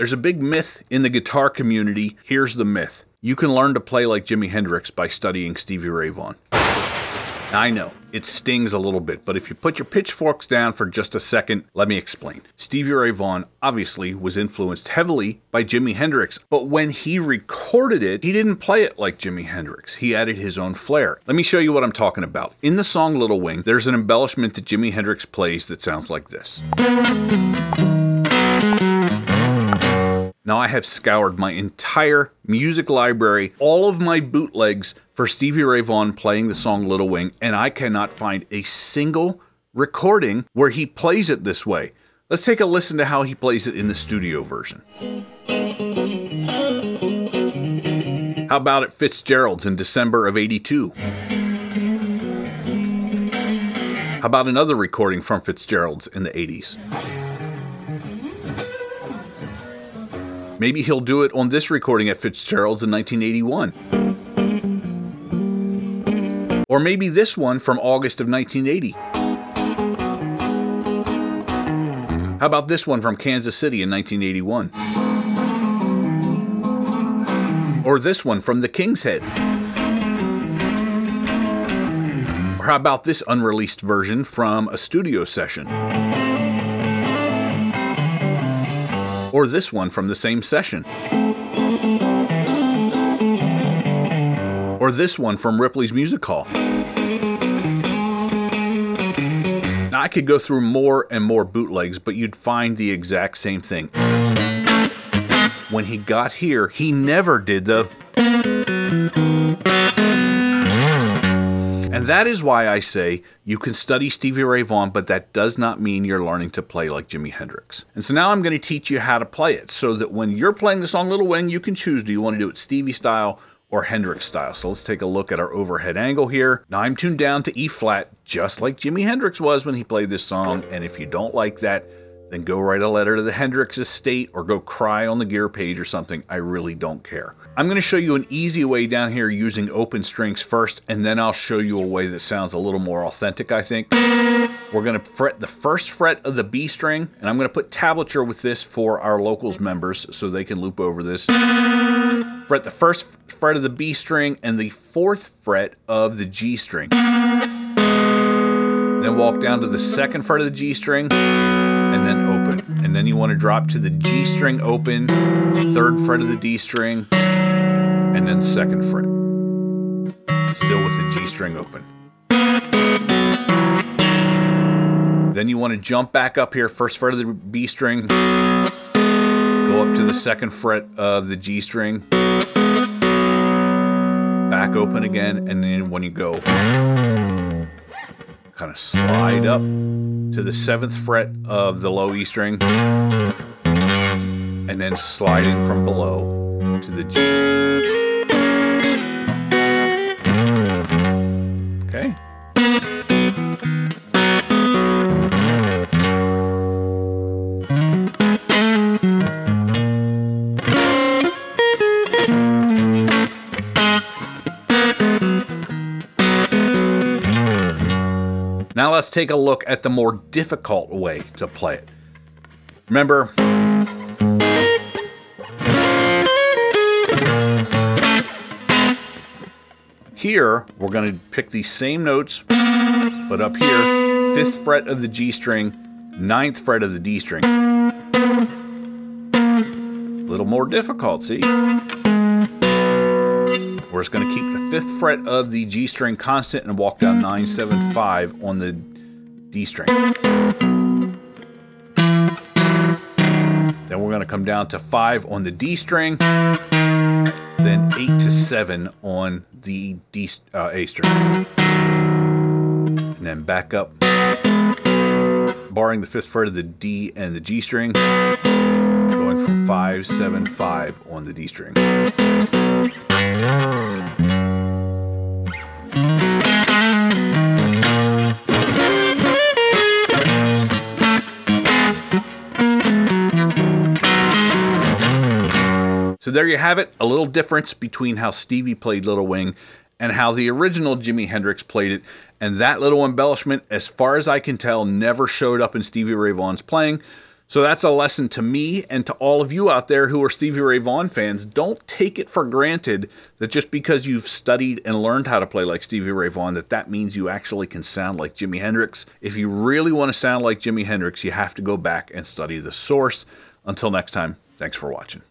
There's a big myth in the guitar community. Here's the myth you can learn to play like Jimi Hendrix by studying Stevie Ray Vaughan. I know, it stings a little bit, but if you put your pitchforks down for just a second, let me explain. Stevie Ray Vaughan obviously was influenced heavily by Jimi Hendrix, but when he recorded it, he didn't play it like Jimi Hendrix. He added his own flair. Let me show you what I'm talking about. In the song Little Wing, there's an embellishment that Jimi Hendrix plays that sounds like this. Now I have scoured my entire music library, all of my bootlegs for Stevie Ray Vaughan playing the song Little Wing, and I cannot find a single recording where he plays it this way. Let's take a listen to how he plays it in the studio version. How about at Fitzgerald's in December of 82? How about another recording from Fitzgerald's in the 80s? Maybe he'll do it on this recording at Fitzgerald's in 1981. Or maybe this one from August of 1980. How about this one from Kansas City in 1981? Or this one from the King's Head? Or how about this unreleased version from a studio session? Mm-hmm. or this one from the same session. Or this one from Ripley's Music Hall. Now, I could go through more and more bootlegs, but you'd find the exact same thing. When he got here, he never did the and that is why I say you can study Stevie Ray Vaughan, but that does not mean you're learning to play like Jimi Hendrix. And so now I'm going to teach you how to play it so that when you're playing the song Little Wing, you can choose do you want to do it Stevie style or Hendrix style. So let's take a look at our overhead angle here. Now I'm tuned down to E flat, just like Jimi Hendrix was when he played this song. And if you don't like that, then go write a letter to the Hendrix estate or go cry on the gear page or something. I really don't care. I'm going to show you an easy way down here using open strings first, and then I'll show you a way that sounds a little more authentic, I think. We're going to fret the first fret of the B string, and I'm going to put tablature with this for our locals members so they can loop over this. Fret the first fret of the B string and the fourth fret of the G string. Then walk down to the second fret of the G string and then open. And then you want to drop to the G string open, third fret of the D string, and then second fret. Still with the G string open. Then you want to jump back up here, first fret of the B string, go up to the second fret of the G string, back open again, and then when you go, kind of slide up to the seventh fret of the low E string, and then sliding from below to the G. Let's take a look at the more difficult way to play it. Remember, here we're going to pick these same notes, but up here, fifth fret of the G string, ninth fret of the D string. A little more difficult, see? We're just going to keep the fifth fret of the G string constant and walk down 9, 7, 5 on the D string. Then we're going to come down to 5 on the D string, then 8 to 7 on the D, uh, A string. And then back up, barring the fifth fret of the D and the G string, going from 5, 7, 5 on the D string. So there you have it, a little difference between how Stevie played Little Wing and how the original Jimi Hendrix played it. And that little embellishment, as far as I can tell, never showed up in Stevie Ray Vaughan's playing. So that's a lesson to me and to all of you out there who are Stevie Ray Vaughan fans. Don't take it for granted that just because you've studied and learned how to play like Stevie Ray Vaughan, that that means you actually can sound like Jimi Hendrix. If you really want to sound like Jimi Hendrix, you have to go back and study the source. Until next time, thanks for watching.